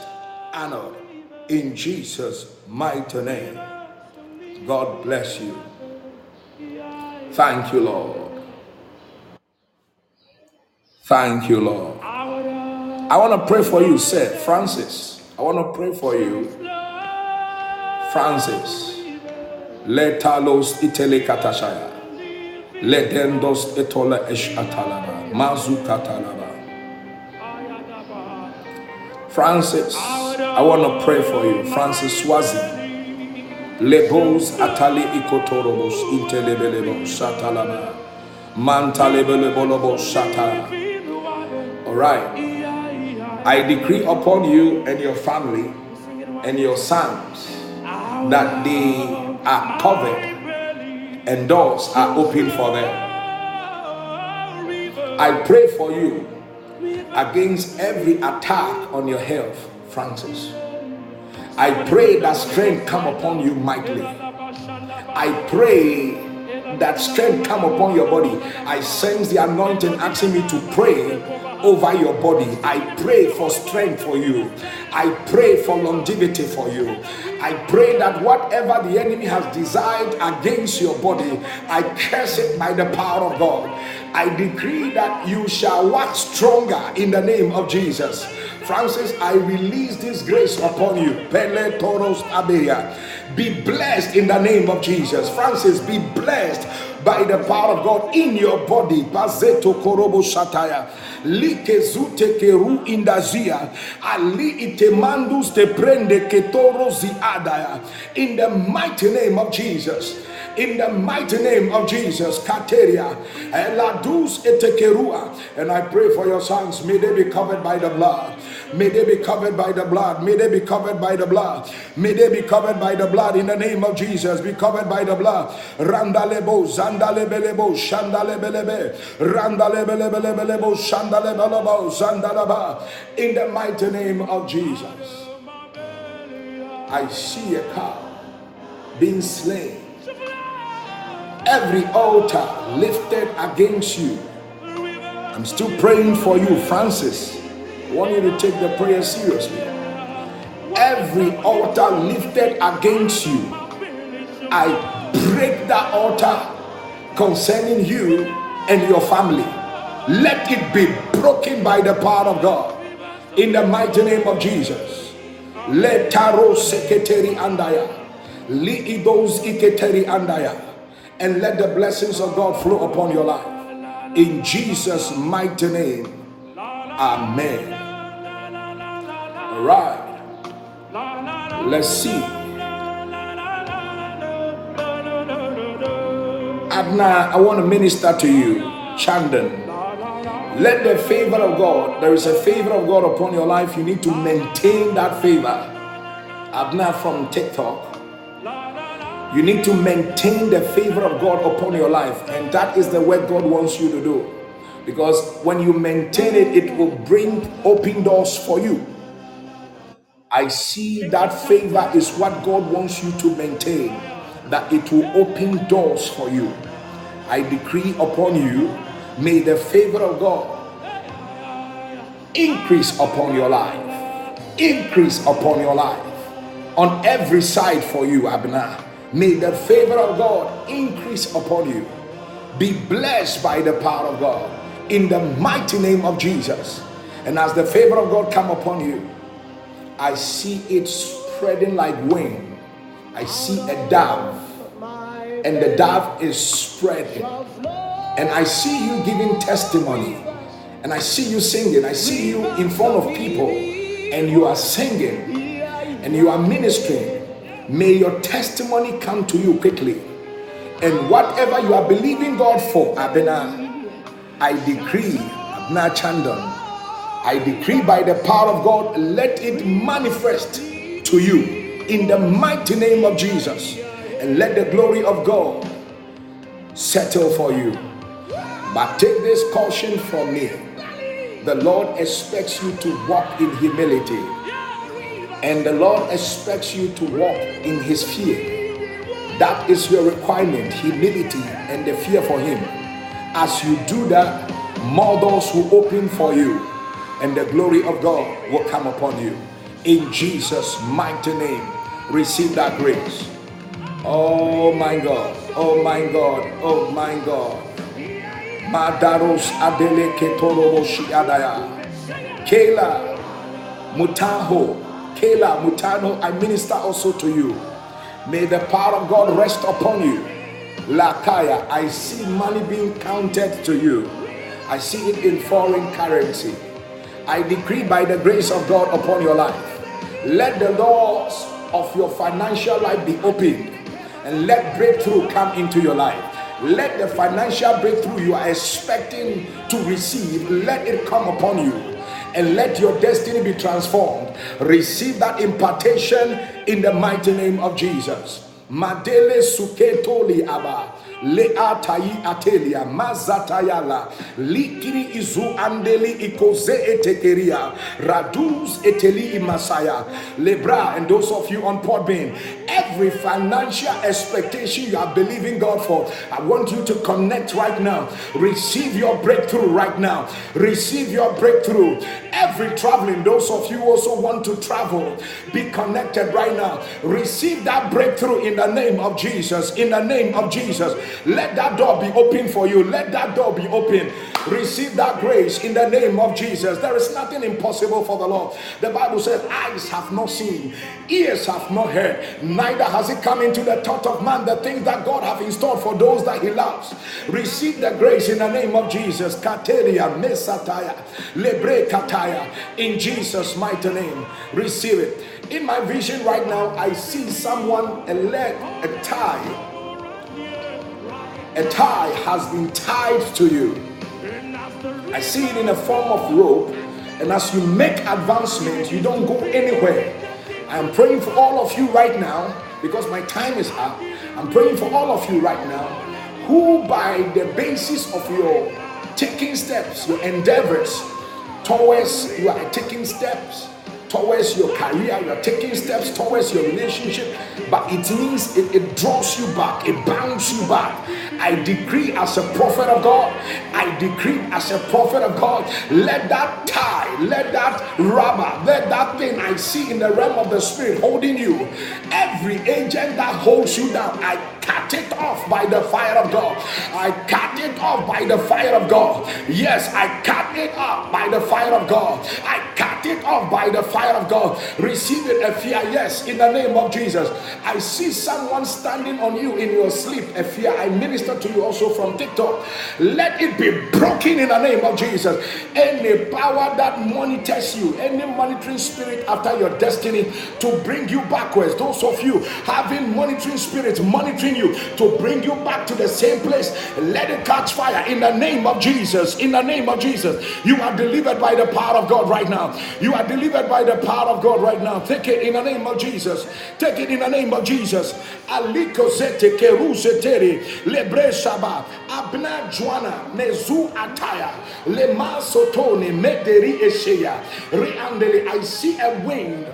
honored in Jesus' mighty name. God bless you. Thank you, Lord. Thank you, Lord. I want to pray for you, sir, Francis. I want to pray for you, Francis. Letalos itele katashaya. Ledendos etola esh atalaba. Mazu katalaba. Francis, I want to pray for you. Francis Swazi. Lebos atali ikotorobos intelebelebo shatalaba. Mantalebelebolobo shata. All right. I decree upon you and your family and your sons that they are covered and doors are open for them. I pray for you against every attack on your health, Francis. I pray that strength come upon you mightily. I pray that strength come upon your body. I sense the anointing asking me to pray over your body. I pray for strength for you. I pray for longevity for you. I pray that whatever the enemy has desired against your body, I curse it by the power of God. I decree that you shall wax stronger in the name of Jesus. Francis, I release this grace upon you. Pele Toros Abeya. Be blessed in the name of Jesus. Francis, be blessed by the power of God in your body. Bazeto korobo shataya. Like zute keru indazia. Ali itemandus te prende ketoro ziadaya. In the mighty name of Jesus. in the mighty name of Jesus. Kateria, Eladus etekerua. And I pray for your sons, may they be covered by the blood. May they be covered by the blood. May they be covered by the blood. May they be covered by the blood in the name of Jesus. Be covered by the blood. Randalebo, Zandalebelebo, Shandalebelebe, Randalebelebelebo, Shandalebelebo, Zandalaba. In the mighty name of Jesus. I see a cow being slain. Every altar lifted against you. I'm still praying for you, Francis. Want you to take the prayer seriously. Every altar lifted against you, I break that altar concerning you and your family. Let it be broken by the power of God. In the mighty name of Jesus. Let taro seketeri andaya. Li idos iketeri andaya. And let the blessings of God flow upon your life. In Jesus' mighty name. Amen. All right. Let's see. Adna, I want to minister to you. Chandan. Let the favor of God, there is a favor of God upon your life. You need to maintain that favor. Abner from TikTok. You need to maintain the favor of God upon your life. And that is the work God wants you to do. Because when you maintain it, it will bring open doors for you. I see that favor is what God wants you to maintain, that it will open doors for you. I decree upon you May the favor of God increase upon your life. Increase upon your life. On every side for you, Abner. May the favor of God increase upon you. Be blessed by the power of God. In the mighty name of Jesus. And as the favor of God come upon you, I see it spreading like wind. I see a dove. And the dove is spreading and I see you giving testimony, and I see you singing, I see you in front of people, and you are singing, and you are ministering. May your testimony come to you quickly. And whatever you are believing God for, Abena, I decree, Abna Chandon, I decree by the power of God, let it manifest to you in the mighty name of Jesus. And let the glory of God settle for you. But take this caution from me. The Lord expects you to walk in humility. And the Lord expects you to walk in his fear. That is your requirement, humility and the fear for him. As you do that, more doors will open for you and the glory of God will come upon you. In Jesus' mighty name, receive that grace. Oh my God, oh my God, oh my God. Madaros Adele Ketoroboshi Adaya. Kayla Mutaho. Kayla Mutano, I minister also to you. May the power of God rest upon you. Lakaya, I see money being counted to you. I see it in foreign currency. I decree by the grace of God upon your life. Let the doors of your financial life be opened and let breakthrough come into your life. Let the financial breakthrough you are expecting to receive, let it come upon you and let your destiny be transformed. Receive that impartation in the mighty name of Jesus. Madele suketoli aba leatai atelia mazatayala. Likiri izu andeli ikoze etekeria. Radus eteli imasaya. Lebra and those of you on Podbean every financial expectation you are believing God for I want you to connect right now. Receive your breakthrough right now. Receive your breakthrough. Every traveling those of you also want to travel be connected right now. Receive that breakthrough in the name of Jesus. In the name of Jesus let that door be open for you. Let that door be open. Receive that grace in the name of Jesus. There is nothing impossible for the Lord. The Bible says, Eyes have not seen, ears have not heard, neither has it come into the thought of man the things that God have in store for those that He loves. Receive the grace in the name of Jesus. Kateria, Mesataya, Lebre in Jesus' mighty name. Receive it. In my vision right now, I see someone, a leg, a tie A tie has been tied to you. I see it in a form of rope, and as you make advancement, you don't go anywhere. I am praying for all of you right now because my time is up. I'm praying for all of you right now who, by the basis of your taking steps, your endeavors towards you are taking steps towards your career, you are taking steps towards your relationship, but it means it, it draws you back, it bounds you back. I decree as a prophet of God, I decree as a prophet of God, let that tie, let that rubber, let that thing I see in the realm of the spirit holding you, every agent that holds you down, I cut it off by the fire of God. I cut it off by the fire of God. Yes, I cut it off by the fire of God. I cut it off by the fire of God. Receive it, fear, Yes, in the name of Jesus. I see someone standing on you in your sleep, a fear. I minister to you also from TikTok. Let it be broken in the name of Jesus. Any power that monitors you, any monitoring spirit after your destiny to bring you backwards, those of you having monitoring spirits monitoring you to bring you back to the same place, let it catch fire in the name of Jesus. In the name of Jesus, you are delivered by the power of God right now. You are delivered by the power of God right now. Take it in the name of Jesus. Take it in the name of Jesus. Aliko zete keruzeteri lebre shaba abna juana nezu ataya lema sotone mederi esheya riandele. I see a wind,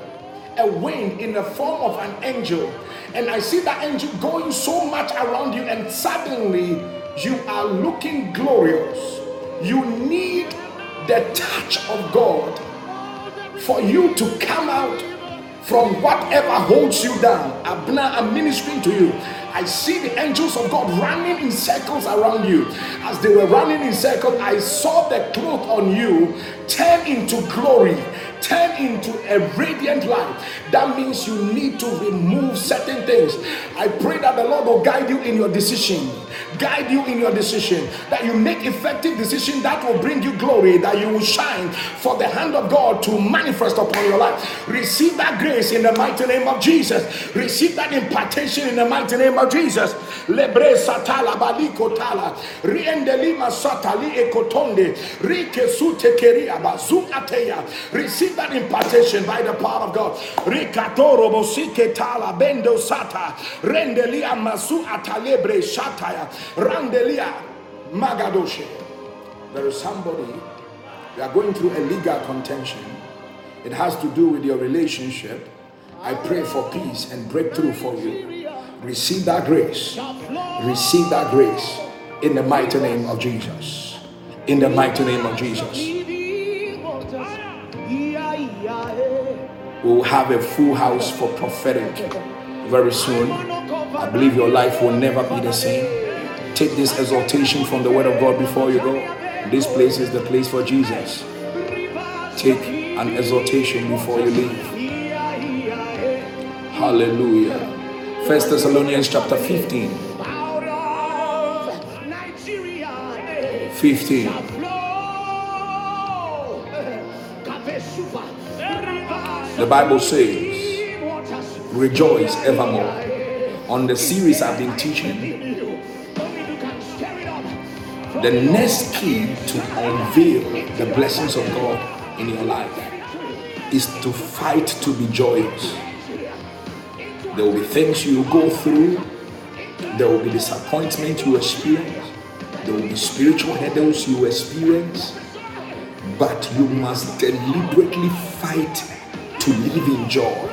a wind in the form of an angel, and I see that angel going so much around you, and suddenly you are looking glorious. You need the touch of God for you to come out from whatever holds you down. I'm ministering to you. I see the angels of God running in circles around you. As they were running in circles, I saw the cloth on you turn into glory turn into a radiant light. That means you need to remove certain things. I pray that the Lord will guide you in your decision. Guide you in your decision. That you make effective decision that will bring you glory. That you will shine for the hand of God to manifest upon your life. Receive that grace in the mighty name of Jesus. Receive that impartation in the mighty name of Jesus. Lebre satala baliko tala. Ekotonde. Rike. Receive that impartation by the power of God. Rikatoro bosike tala bendo sata. Rendelia masu atalebre shataya. Randelia magadoshe. There is somebody, you are going through a legal contention. It has to do with your relationship. I pray for peace and breakthrough for you. Receive that grace. Receive that grace in the mighty name of Jesus. In the mighty name of Jesus. We will have a full house for prophetic very soon. I believe your life will never be the same. Take this exhortation from the word of God before you go. This place is the place for Jesus. Take an exhortation before you leave. Hallelujah. First Thessalonians chapter 15. 15. The Bible says, Rejoice evermore. On the series I've been teaching, the next key to unveil the blessings of God in your life is to fight to be joyous. There will be things you go through, there will be disappointment you experience, there will be spiritual hurdles you experience, but you must deliberately fight to live in joy.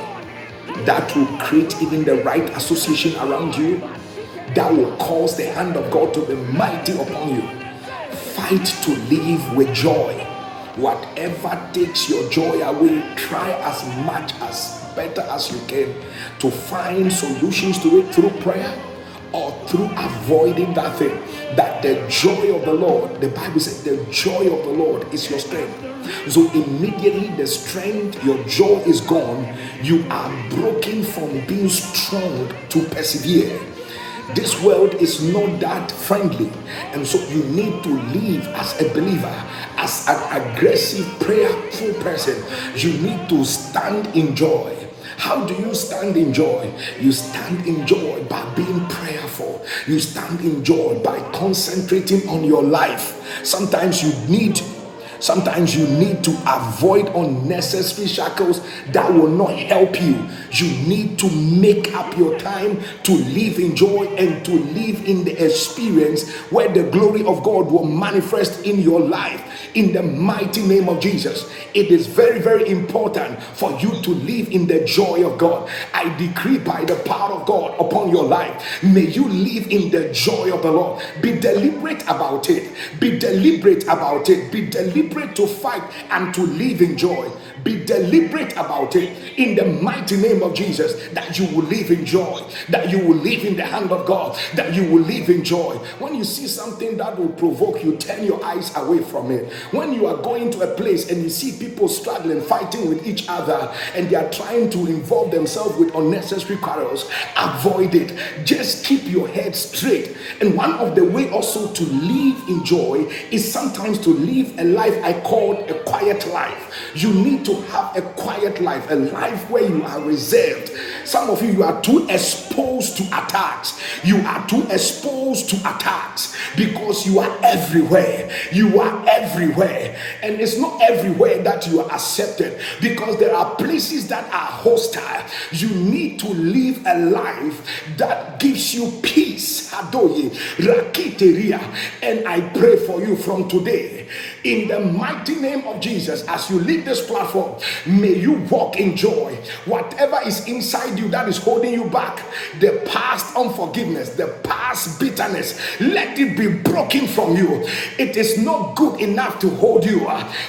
That will create even the right association around you, that will cause the hand of God to be mighty upon you. Fight to live with joy. Whatever takes your joy away, try as much as better as you can to find solutions to it through prayer or through avoiding that thing. That the joy of the Lord, the Bible says, the joy of the Lord is your strength. So immediately the strength, your joy is gone, you are broken from being strong to persevere. This world is not that friendly, and so you need to live as a believer, as an aggressive, prayerful person. You need to stand in joy How do you stand in joy? You stand in joy by being prayerful. You stand in joy by concentrating on your life. Sometimes you need Sometimes you need to avoid unnecessary shackles that will not help you. You need to make up your time to live in joy and to live in the experience where the glory of God will manifest in your life in the mighty name of Jesus. It is very, very important for you to live in the joy of God. I decree by the power of God upon your life, may you live in the joy of the Lord. Be deliberate about it. Be deliberate about it. Be deliberate to fight and to live in joy. Be deliberate about it in the mighty name of Jesus that you will live in joy, that you will live in the hand of God, that you will live in joy. When you see something that will provoke you, turn your eyes away from it. When you are going to a place and you see people struggling, fighting with each other, and they are trying to involve themselves with unnecessary quarrels, avoid it. Just keep your head straight. And one of the way also to live in joy is sometimes to live a life I call a quiet life. You need to have a quiet life, a life where you are reserved. Some of you, you are too exposed to attacks. You are too exposed to attacks because you are everywhere. You are everywhere. And it's not everywhere that you are accepted because there are places that are hostile. You need to live a life that gives you peace. And I pray for you from today in the mighty name of Jesus as you leave this platform. May you walk in joy. Whatever is inside you that is holding you back, the past unforgiveness, the past bitterness, let it be broken from you. It is not good enough to hold you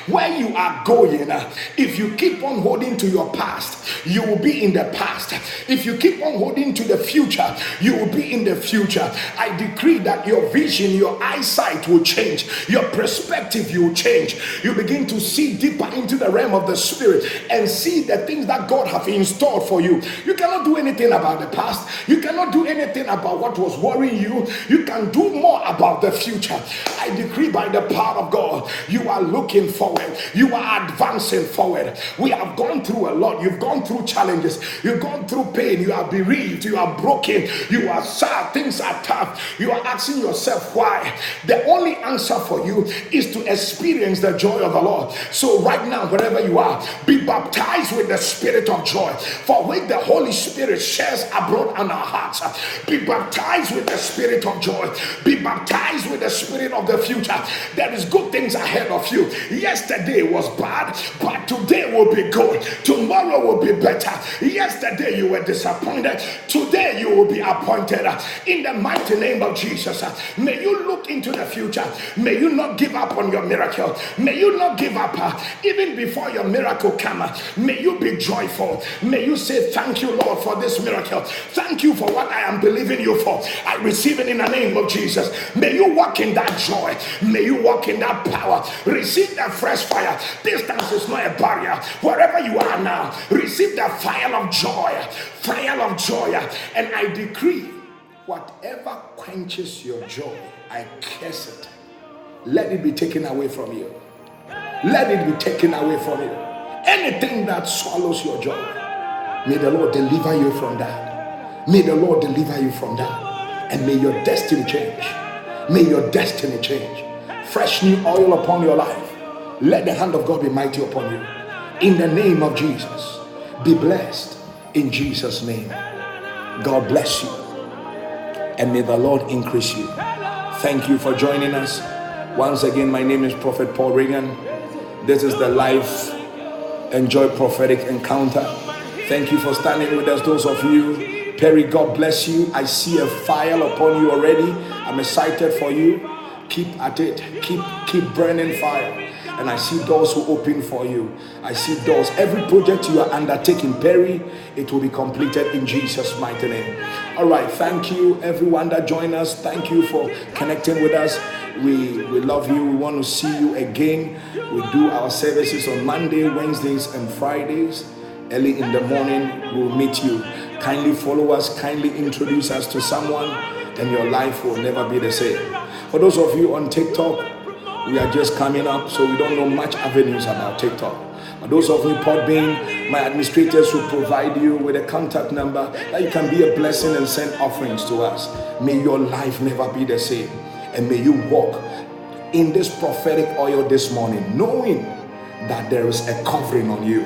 where you are going. If you keep on holding to your past, you will be in the past. If you keep on holding to the future, you will be in the future. I decree that your vision, your eyesight will change, your perspective you will change. You begin to see deeper into the realm of the spirit and see the things that God have installed for you. You cannot do anything about the past. You cannot do anything about what was worrying you. You can do more about the future. I decree by the power of God, you are looking forward. You are advancing forward. We have gone through a lot. You've gone through challenges. You've gone through pain. You are bereaved. You are broken. You are sad. Things are tough. You are asking yourself why. The only answer for you is to experience the joy of the Lord. So, right now, wherever you are, be baptized with the spirit of joy, for with the Holy Spirit shares abroad on our hearts. Be baptized with the spirit of joy. Be baptized with the spirit of the future. There is good things ahead of you. Yesterday was bad, but today will be good. Tomorrow will be better. Yesterday you were disappointed. Today you will be appointed. In the mighty name of Jesus, may you look into the future. May you not give up on your miracle. May you not give up uh, even before your miracle come. May you be joyful. May you say thank you, Lord, for this miracle. Thank you for what I am believing you for. I receive it in the name of Jesus. May you walk in that joy. May you walk in that power. Receive that fresh fire. Distance is not a barrier. Wherever you are now, receive that fire of joy. Fire of joy. And I decree whatever quenches your joy, I curse it. Let it be taken away from you. Let it be taken away from you. Anything that swallows your joy, may the Lord deliver you from that. May the Lord deliver you from that. And may your destiny change. May your destiny change. Fresh new oil upon your life. Let the hand of God be mighty upon you. In the name of Jesus. Be blessed in Jesus' name. God bless you. And may the Lord increase you. Thank you for joining us. Once again, my name is Prophet Paul Reagan. This is the Life Enjoy Prophetic Encounter. Thank you for standing with us, those of you. Perry, God bless you. I see a fire upon you already. I'm excited for you. Keep at it. Keep keep burning fire. And I see doors will open for you. I see doors. Every project you are undertaking, Perry, it will be completed in Jesus' mighty name. All right. Thank you, everyone that joined us. Thank you for connecting with us. We, we love you. We want to see you again. We do our services on Monday, Wednesdays, and Fridays. Early in the morning, we'll meet you. Kindly follow us, kindly introduce us to someone, and your life will never be the same. For those of you on TikTok, we are just coming up, so we don't know much avenues about TikTok. Those of you Podbean, my administrators will provide you with a contact number that you can be a blessing and send offerings to us. May your life never be the same. And may you walk in this prophetic oil this morning, knowing that there is a covering on you.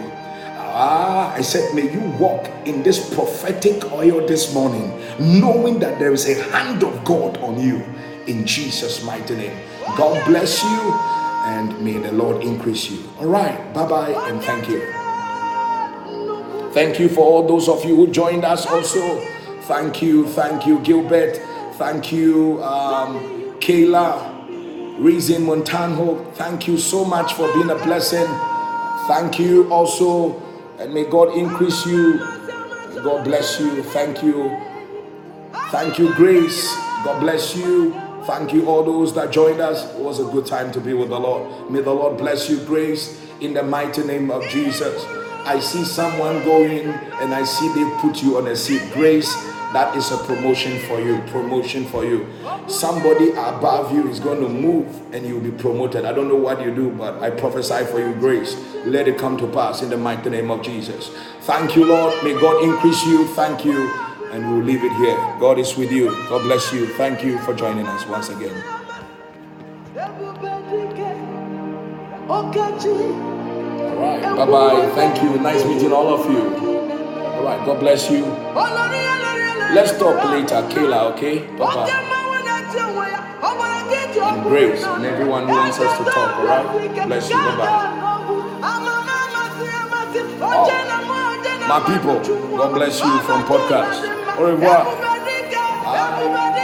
Ah, I said, may you walk in this prophetic oil this morning, knowing that there is a hand of God on you in Jesus' mighty name. God bless you and may the Lord increase you. All right, bye bye, and thank you. Thank you for all those of you who joined us also. Thank you, thank you, Gilbert. Thank you, um, Kayla, Reason Montanho. Thank you so much for being a blessing. Thank you also, and may God increase you. May God bless you. Thank you. Thank you, Grace. God bless you. Thank you, all those that joined us. It was a good time to be with the Lord. May the Lord bless you, Grace, in the mighty name of Jesus. I see someone going and I see they put you on a seat. Grace, that is a promotion for you. Promotion for you. Somebody above you is going to move and you'll be promoted. I don't know what you do, but I prophesy for you, Grace. Let it come to pass in the mighty name of Jesus. Thank you, Lord. May God increase you. Thank you and we'll leave it here. God is with you. God bless you. Thank you for joining us once again. All right. Bye bye. Thank you. Nice meeting all of you. All right. God bless you. Let's talk later, Kayla, okay? Bye bye. And Grace and everyone who wants us to talk, all right? Bless you. Bye bye. Oh, my people, God bless you from podcast. Au revoir. Yakuwa